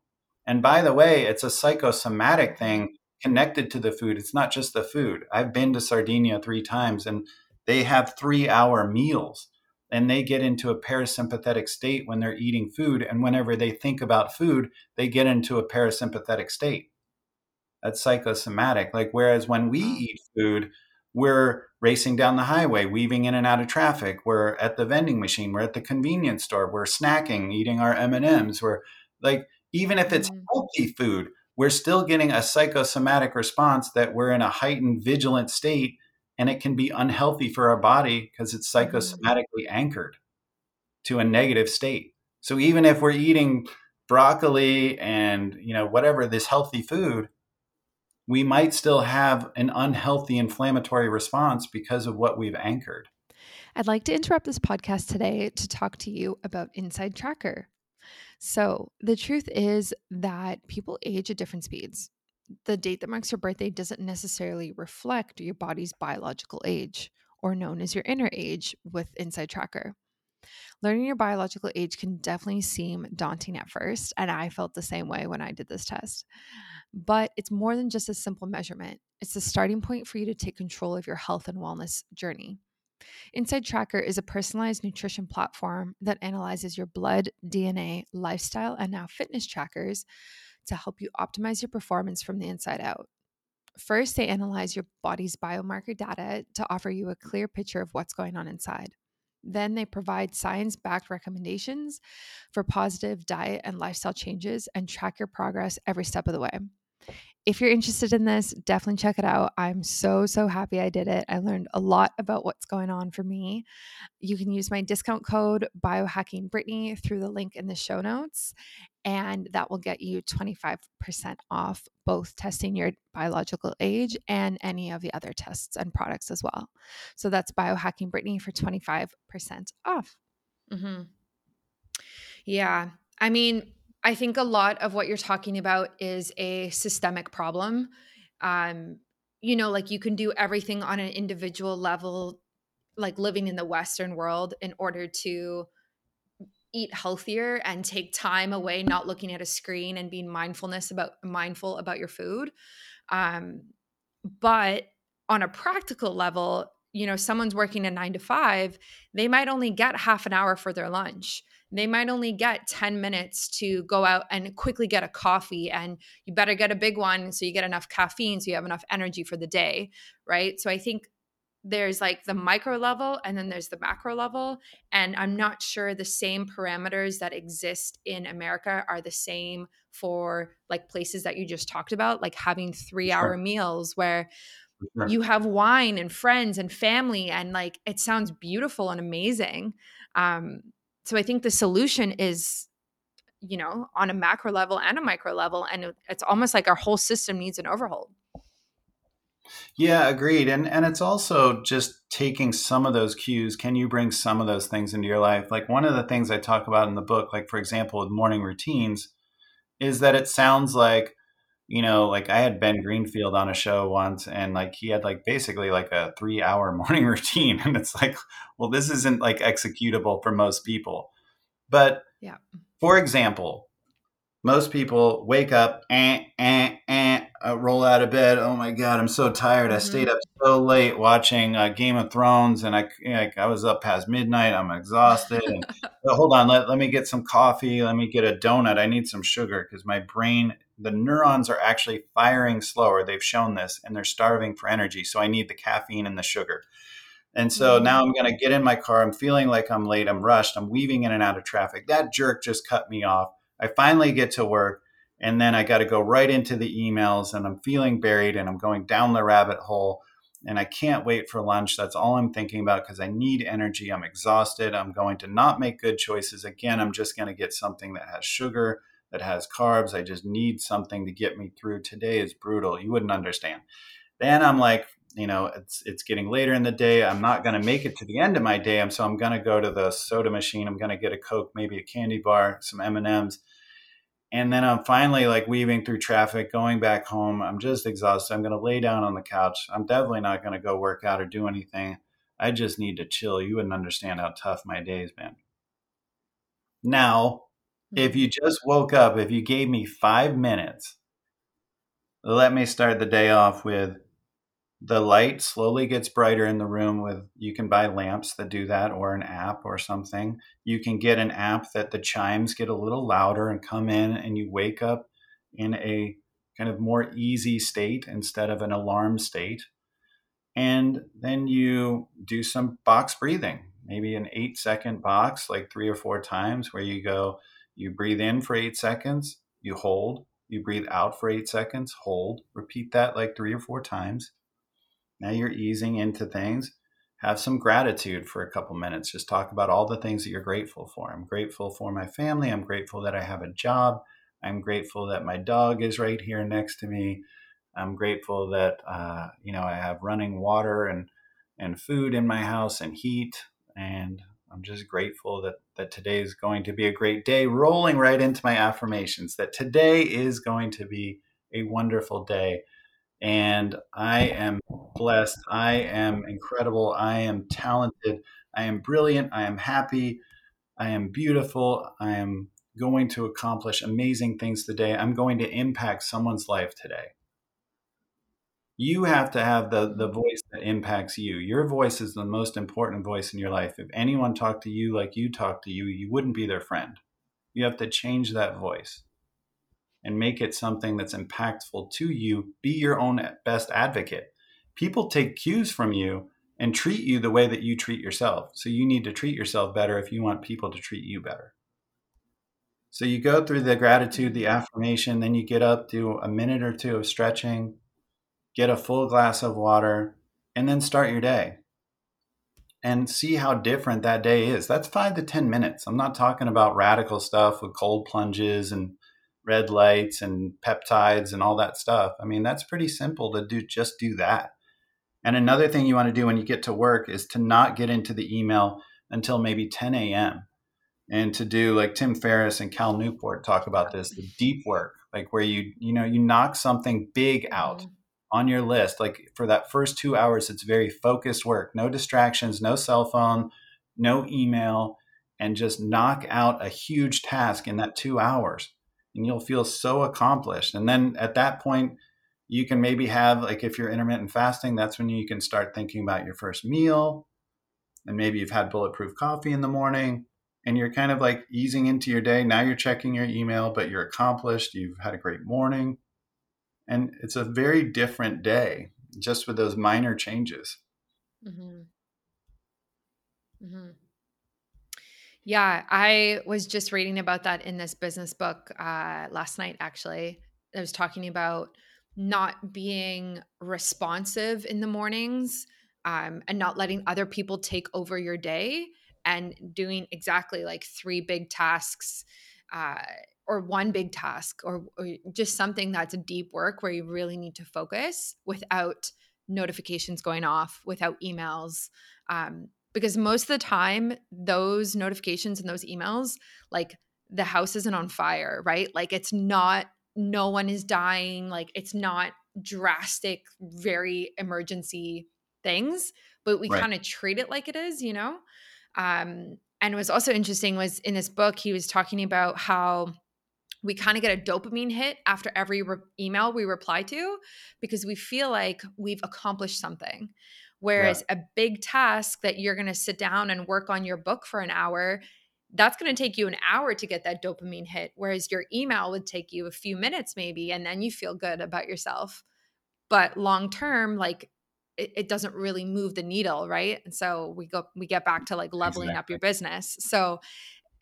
And by the way, it's a psychosomatic mm-hmm. thing connected to the food. It's not just the food. I've been to Sardinia three times and they have three hour meals and they get into a parasympathetic state when they're eating food. And whenever they think about food, they get into a parasympathetic state. That's psychosomatic. Like, whereas when we eat food, we're racing down the highway, weaving in and out of traffic. We're at the vending machine. We're at the convenience store. We're snacking, eating our M and M's. We're like even if it's mm. healthy food, we're still getting a psychosomatic response that we're in a heightened vigilant state and it can be unhealthy for our body because it's mm. psychosomatically anchored to a negative state. So even if we're eating broccoli and you know whatever this healthy food, we might still have an unhealthy inflammatory response because of what we've anchored. I'd like to interrupt this podcast today to talk to you about InsideTracker. So, the truth is that people age at different speeds. the date that marks your birthday doesn't necessarily reflect your body's biological age, or known as your inner age with InsideTracker. Learning your biological age can definitely seem daunting at first, and I felt the same way when I did this test. But it's more than just a simple measurement, it's the starting point for you to take control of your health and wellness journey. InsideTracker is a personalized nutrition platform that analyzes your blood, DNA, lifestyle, and now fitness trackers to help you optimize your performance from the inside out. First, they analyze your body's biomarker data to offer you a clear picture of what's going on inside. Then they provide science backed recommendations for positive diet and lifestyle changes and track your progress every step of the way if you're interested in this, definitely check it out. I'm so, so happy I did it. I learned a lot about what's going on for me. You can use my discount code biohacking Brittany through the link in the show notes, and that will get you 25% off both testing your biological age and any of the other tests and products as well. So that's biohacking Brittany for 25% off. Mm-hmm. Yeah. I mean, I think a lot of what you're talking about is a systemic problem. Um, you know, like you can do everything on an individual level, like living in the Western world, in order to eat healthier and take time away, not looking at a screen and being mindfulness about mindful about your food. Um, but on a practical level, you know, someone's working a nine to five, they might only get half an hour for their lunch they might only get 10 minutes to go out and quickly get a coffee and you better get a big one so you get enough caffeine so you have enough energy for the day right so i think there's like the micro level and then there's the macro level and i'm not sure the same parameters that exist in america are the same for like places that you just talked about like having 3 sure. hour meals where sure. you have wine and friends and family and like it sounds beautiful and amazing um so I think the solution is you know on a macro level and a micro level and it's almost like our whole system needs an overhaul. Yeah agreed and and it's also just taking some of those cues. Can you bring some of those things into your life? Like one of the things i talk about in the book like for example with morning routines is that it sounds like you know like i had ben greenfield on a show once and like he had like basically like a three hour (laughs) morning routine and it's like well this isn't like executable for most people. But yeah. for example most people wake up and and and uh, roll out of bed oh my god i'm so tired. Mm-hmm. i stayed up so late watching uh, game of thrones and i like i was up past midnight. I'm exhausted. (laughs) And hold on let, let me get some coffee. Let me get a donut. I need some sugar because my brain the neurons are actually firing slower. They've shown this and they're starving for energy. So I need the caffeine and the sugar. And so mm-hmm. now I'm going to get in my car. I'm feeling like I'm late. I'm rushed. I'm weaving in and out of traffic. That jerk just cut me off. I finally get to work and then I got to go right into the emails and I'm feeling buried and I'm going down the rabbit hole and I can't wait for lunch. That's all I'm thinking about because I need energy. I'm exhausted. I'm going to not make good choices. Again, I'm just going to get something that has sugar that has carbs. I just need something to get me through. Today is brutal. You wouldn't understand. Then I'm like, you know, it's it's getting later in the day. I'm not going to make it to the end of my day. I'm so I'm going to go to the soda machine. I'm going to get a Coke, maybe a candy bar, some M&Ms. And then I'm finally like weaving through traffic, going back home. I'm just exhausted. I'm going to lay down on the couch. I'm definitely not going to go work out or do anything. I just need to chill. You wouldn't understand how tough my day's been. Now, if you just woke up, if you gave me five minutes, let me start the day off with the light slowly gets brighter in the room with you can buy lamps that do that or an app or something. You can get an app that the chimes get a little louder and come in and you wake up in a kind of more easy state instead of an alarm state. And then you do some box breathing maybe an eight second box like three or four times where you go you breathe in for eight seconds, you hold, you breathe out for eight seconds, hold, repeat that like three or four times. Now you're easing into things. Have some gratitude for a couple minutes. Just talk about all the things that you're grateful for. I'm grateful for my family. I'm grateful that I have a job. I'm grateful that my dog is right here next to me. I'm grateful that uh, you know I have running water and and food in my house and heat. And I'm just grateful that that today is going to be a great day. Rolling right into my affirmations that today is going to be a wonderful day. And I am blessed. I am incredible. I am talented. I am brilliant. I am happy. I am beautiful. I am going to accomplish amazing things today. I'm going to impact someone's life today. You have to have the, the mm-hmm. voice that impacts you. Your voice is the most important voice in your life. If anyone talked to you like you talk to you, you wouldn't be their friend. You have to change that voice and make it something that's impactful to you. Be your own best advocate. People take cues from you and treat you the way that you treat yourself. So you need to treat yourself better if you want people to treat you better. So you go through the gratitude, the affirmation, then you get up, do a minute or two of stretching, get a full glass of water, and then start your day. And see how different that day is. That's five to 10 minutes. I'm not talking about radical stuff with cold plunges and red lights and peptides and all that stuff. I mean, that's pretty simple to do, just do that. And another thing you want to do when you get to work is to not get into the email until maybe 10 a.m and to do like Tim Ferriss and Cal Newport talk about this, the deep work, like where you you know you knock something big out mm-hmm. On your list. Like for that first two hours, it's very focused work, no distractions, no cell phone, no email, and just knock out a huge task in that two hours, and you'll feel so accomplished. And then at that point. You can maybe have like if you're intermittent fasting, that's when you can start thinking about your first meal, and maybe you've had bulletproof coffee in the morning and you're kind of like easing into your day. Now you're checking your email, but you're accomplished. You've had a great morning. And it's a very different day just with those minor changes. Mm-hmm. Mm-hmm. Yeah, I was just reading about that in this business book uh, last night, actually. I was talking about not being responsive in the mornings um, and not letting other people take over your day and doing exactly like three big tasks uh, or one big task or, or, just something that's a deep work where you really need to focus without notifications going off without emails um, because most of the time those notifications and those emails like the house isn't on fire right like it's not no one is dying like it's not drastic very emergency things but we right. kind of treat it like it is you know um, and was also interesting was in this book he was talking about how we kind of get a dopamine hit after every re- email we reply to because we feel like we've accomplished something whereas yeah. a big task that you're going to sit down and work on your book for an hour that's going to take you an hour to get that dopamine hit whereas your email would take you a few minutes maybe and then you feel good about yourself but long term like it, it, doesn't really move the needle right and so we go we get back to like leveling exactly. up your business so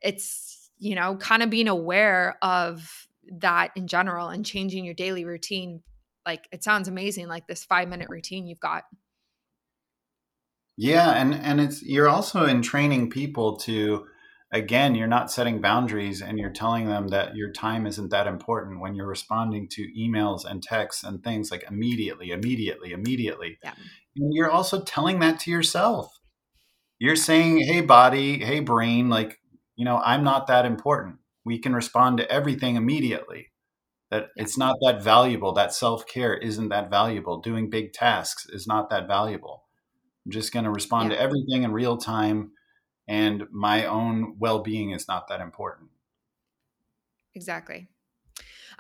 it's you know kind of being aware of that in general and changing your daily routine like it sounds amazing like this five minute routine you've got yeah and and it's you're also in training people to again, you're not setting boundaries and you're telling them that your time isn't that important when you're responding to emails and texts and things like immediately, immediately, immediately. Yeah. And you're also telling that to yourself. You're saying, hey, body, hey, brain, like, you know, I'm not that important. We can respond to everything immediately. That it's not that valuable. That self care isn't that valuable. Doing big tasks is not that valuable. I'm just going to respond yeah. to everything in real time and my own well-being is not that important exactly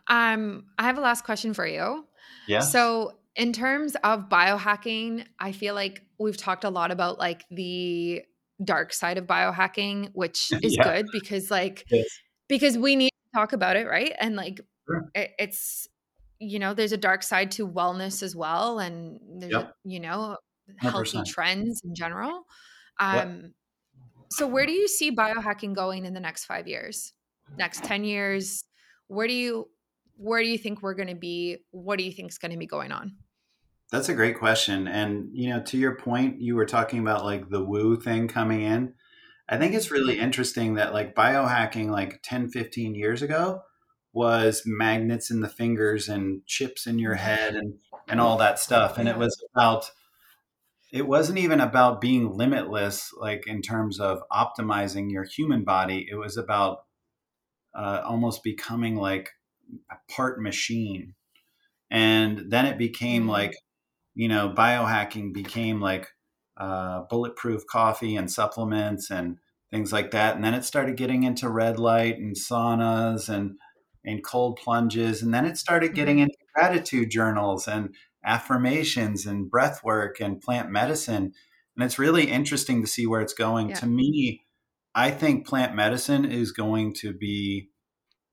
um i have a last question for you yeah so in terms of biohacking i feel like we've talked a lot about like the dark side of biohacking which (laughs) is yeah. good because like yes. because we need to talk about it right and like sure. it, it's you know there's a dark side to wellness as well and there's yep. you know healthy 100%. trends in general um yep. So where do you see biohacking going in the next 5 years? Next 10 years? Where do you where do you think we're going to be? What do you think is going to be going on? That's a great question. And you know, to your point, you were talking about like the woo thing coming in. I think it's really interesting that like biohacking like 10, 15 years ago was magnets in the fingers and chips in your head and and all that stuff. And it was about it wasn't even about being limitless like in terms of optimizing your human body it was about uh, almost becoming like a part machine and then it became mm-hmm. like you know biohacking became like uh, bulletproof coffee and supplements and things like that and then it started getting into red light and saunas and and cold plunges and then it started getting mm-hmm. into gratitude journals and affirmations and breath work and plant medicine and it's really interesting to see where it's going yeah. to me i think plant medicine is going to be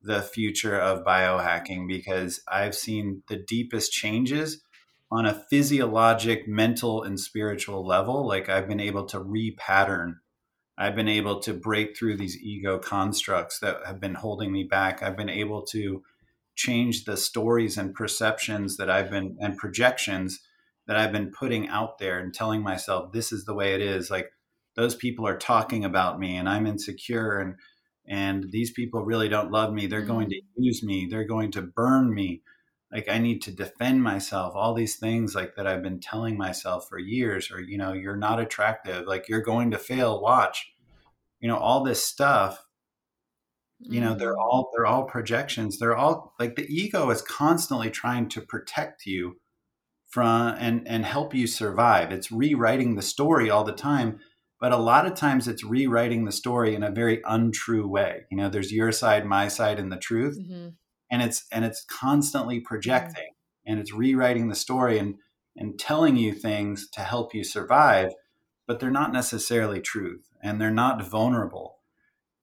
the future of biohacking because I've seen the deepest changes on a physiologic, mental, and spiritual level. Like I've been able to repattern. I've been able to break through these ego constructs that have been holding me back. I've been able to change the stories and perceptions that I've been and projections that I've been putting out there and telling myself this is the way it is. Like those people are talking about me and I'm insecure and and these people really don't love me they're mm-hmm. going to mm. use me they're going to burn me like i need to defend myself all these things like that i've been telling myself for years or you know you're not attractive like you're going to fail watch. You know all this stuff you know they're mm. all they're all projections. They're all like the ego is constantly trying to protect you from and and help you survive. It's rewriting the story all the time but a lot of times it's rewriting the story in a very untrue way. You know there's your side my side and the truth. Mm-hmm. And it's and it's constantly projecting and it's rewriting the story and and telling you things to help you survive but they're not necessarily truth and they're not vulnerable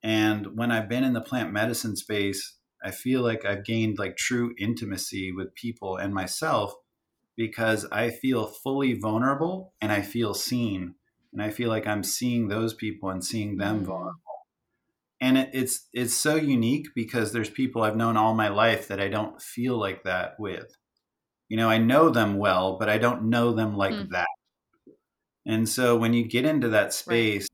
and when i've been in the plant medicine space i feel like i've gained like true intimacy with people and myself because i feel fully vulnerable and i feel seen and I feel like I'm seeing those people and seeing them mm. vulnerable. And it, it's it's so unique because there's people I've known all my life that I don't feel like that with. You know, I know them well, but I don't know them like mm. that. And so when you get into that space,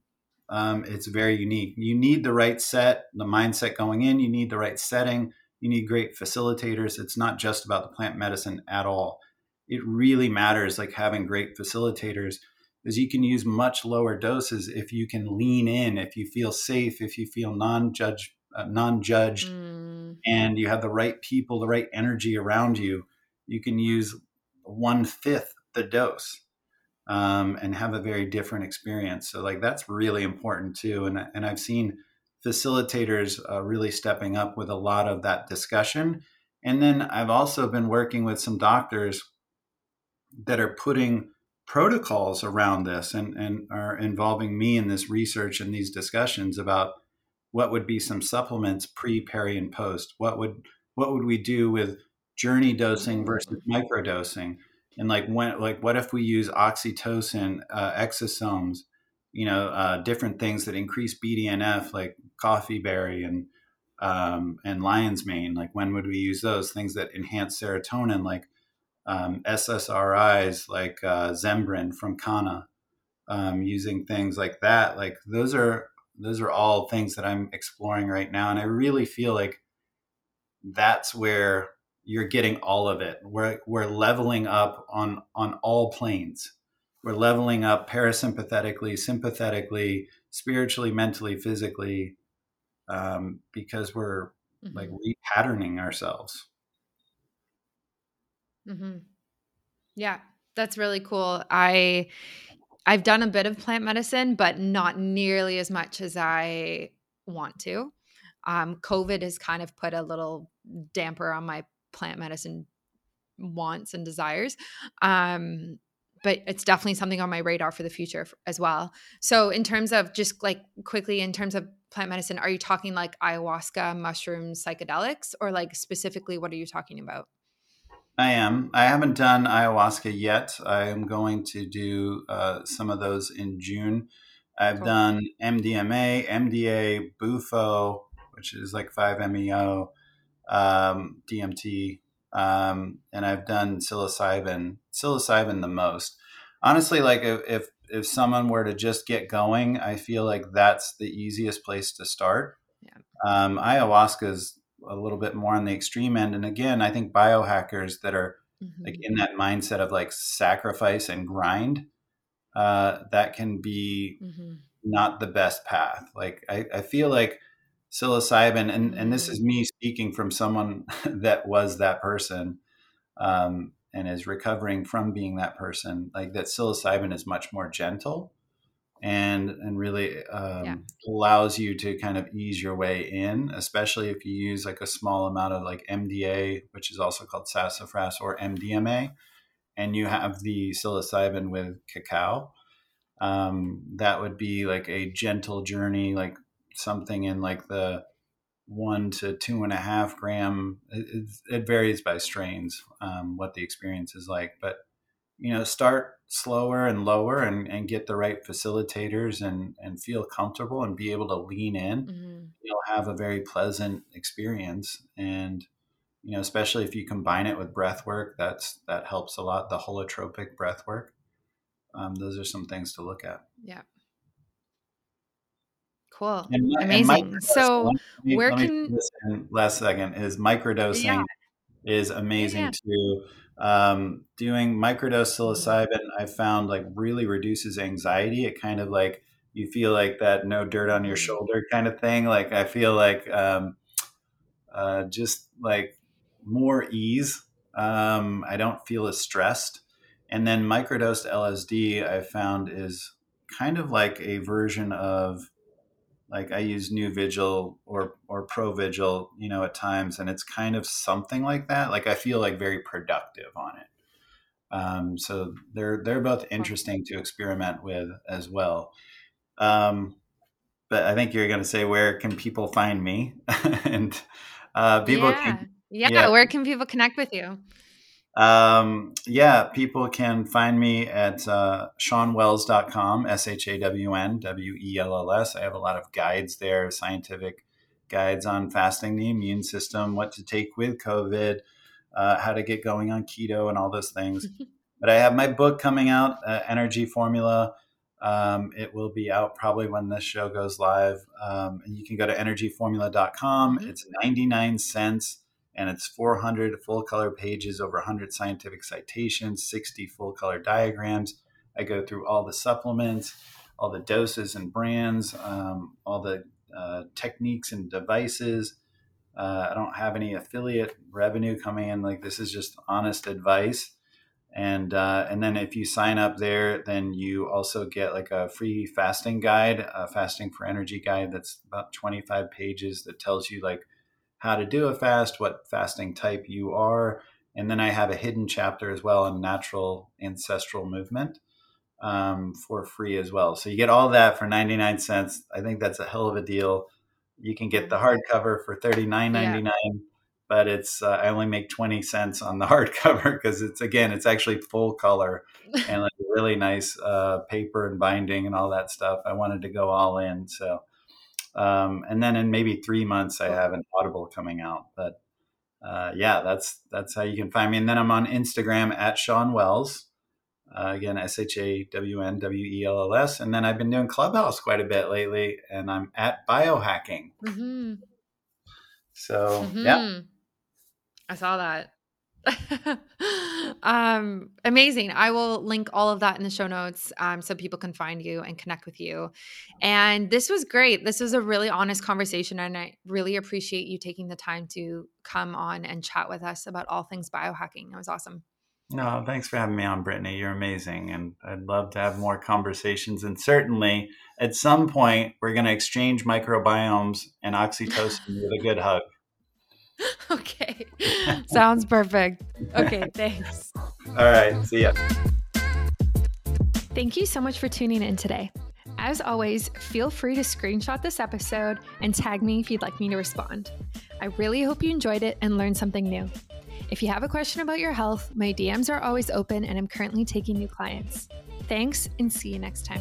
right. um, it's very unique. You need the right set, the mindset going in. You need the right setting. You need great facilitators. It's not just about the plant medicine at all. It really matters, like having great facilitators is you can use much lower doses if you can lean in, if you feel safe, if you feel non-judge, uh, non-judged, mm. and you have the right people, the right energy around you. You can use one fifth the dose um, and have a very different experience. So, like that's really important too. And and I've seen facilitators uh, really stepping up with a lot of that discussion. And then I've also been working with some doctors that are putting protocols around this and, and are involving me in this research and these discussions about what would be some supplements pre, peri, and post. What would what would we do with journey dosing versus micro dosing? And like when like what if we use oxytocin, uh, exosomes, you know, uh, different things that increase BDNF like coffee berry and um, and lion's mane. Like when would we use those things that enhance serotonin, like um, SSRIs like uh, Zembrin from Kanna, um, using things like that. Like those are those are all things that I'm exploring right now, and I really feel like that's where you're getting all of it. We're we're leveling up on on all planes. We're leveling up parasympathetically, sympathetically, spiritually, mentally, physically, um, because we're mm-hmm. like repatterning ourselves. Mm-hmm. Yeah, that's really cool. I I've done a bit of plant medicine, but not nearly as much as I want to. Um, COVID has kind of put a little damper on my plant medicine wants and desires. Um, but it's definitely something on my radar for the future as well. So, in terms of just like quickly, in terms of plant medicine, are you talking like ayahuasca, mushrooms, psychedelics, or like specifically what are you talking about? I am. I haven't done ayahuasca yet. I am going to do uh, some of those in June. I've cool. done MDMA, MDA, Bufo, which is like 5-MeO, um, DMT, um, and I've done psilocybin. Psilocybin the most. Honestly, like if, if if someone were to just get going, I feel like that's the easiest place to start. Yeah. Um, ayahuasca is a little bit more on the extreme end. And again, I think biohackers that are mm-hmm. like in that mindset of like sacrifice and grind, uh, that can be mm-hmm. not the best path. Like I, I feel like psilocybin, and, and this is mm-hmm. me speaking from someone (laughs) that was that person. um, and is recovering from being that person, like that psilocybin is much more gentle and and really um, yeah. allows you to kind of ease your way in, especially if you use like a small amount of like MDA, which is also called sassafras or MDMA, and you have the psilocybin with cacao. Um, that would be like a gentle journey, like something in like the one to two and a half gram. It, it varies by strains um, what the experience is like, but you know, start slower and lower and, and get the right facilitators and, and feel comfortable and be able to lean in. Mm-hmm. You'll have a very pleasant experience. And, you know, especially if you combine it with breath work, that's, that helps a lot. The holotropic breath work. Um, those are some things to look at. Yeah. Cool. And, Amazing. And so where can last second is microdosing yeah. Is amazing yeah. too. Um, doing microdose psilocybin, I found like really reduces anxiety. It kind of like you feel like that no dirt on your mm-hmm. shoulder kind of thing. Like I feel like um, uh, just like more ease. Um, I don't feel as stressed. And then microdosed LSD, I found is kind of like a version of like I use Nuvigil or or Provigil, you know, at times, and it's kind of something like that. Like I feel like very productive on it. Um, so they're they're both interesting to experiment with as well. Um, but I think you're going to say where can people find me? (laughs) and uh, people yeah. Can, yeah. yeah, where can people connect with you? Um, yeah, people can find me at uh, shawnwells.com, S H A W N W E L L S. I have a lot of guides there, scientific guides on fasting the immune system, what to take with COVID, uh, how to get going on keto, and all those things. (laughs) but I have my book coming out, uh, Energy Formula. Um, it will be out probably when this show goes live. Um, and you can go to energyformula.com. Mm-hmm. It's 99 cents and it's 400 full color pages, over 100 scientific citations, 60 full color diagrams. I go through all the supplements, all the doses and brands, um, all the uh, techniques and devices. Uh, I don't have any affiliate revenue coming in. Like this is just honest advice. And uh, and then if you sign up there, then you also get like a free fasting guide, a fasting for energy guide that's about 25 pages that tells you like how to do a fast, what fasting type you are. And then I have a hidden chapter as well on natural ancestral movement um, for free as well. So you get all that for 99 cents. I think that's a hell of a deal. You can get the hardcover for $39.99, yeah. but it's uh, I only make 20 cents on the (laughs) hardcover because it's again, it's actually full color and like really nice uh, paper and binding and all that stuff. I wanted to go all in. So um, and then in maybe three months, I have an Audible coming out. But uh, yeah, that's that's how you can find me. And then I'm on Instagram at Shawn Wells. Uh, again, S H A W N W E L L S. And then I've been doing Clubhouse quite a bit lately, and I'm at Biohacking. Mm-hmm. So mm-hmm. yeah, I saw that. (laughs) um, amazing. I will link all of that in the show notes um, so people can find you and connect with you. And this was great. This was a really honest conversation. And I really appreciate you taking the time to come on and chat with us about all things biohacking. It was awesome. No, thanks for having me on, Brittany. You're amazing. And I'd love to have more conversations. And certainly at some point, we're going to exchange microbiomes and oxytocin with a good hug. (laughs) okay. (laughs) Sounds perfect. Okay, thanks. All right. See ya. Thank you so much for tuning in today. As always, feel free to screenshot this episode and tag me if you'd like me to respond. I really hope you enjoyed it and learned something new. If you have a question about your health, my DMs are always open and I'm currently taking new clients. Thanks and see you next time.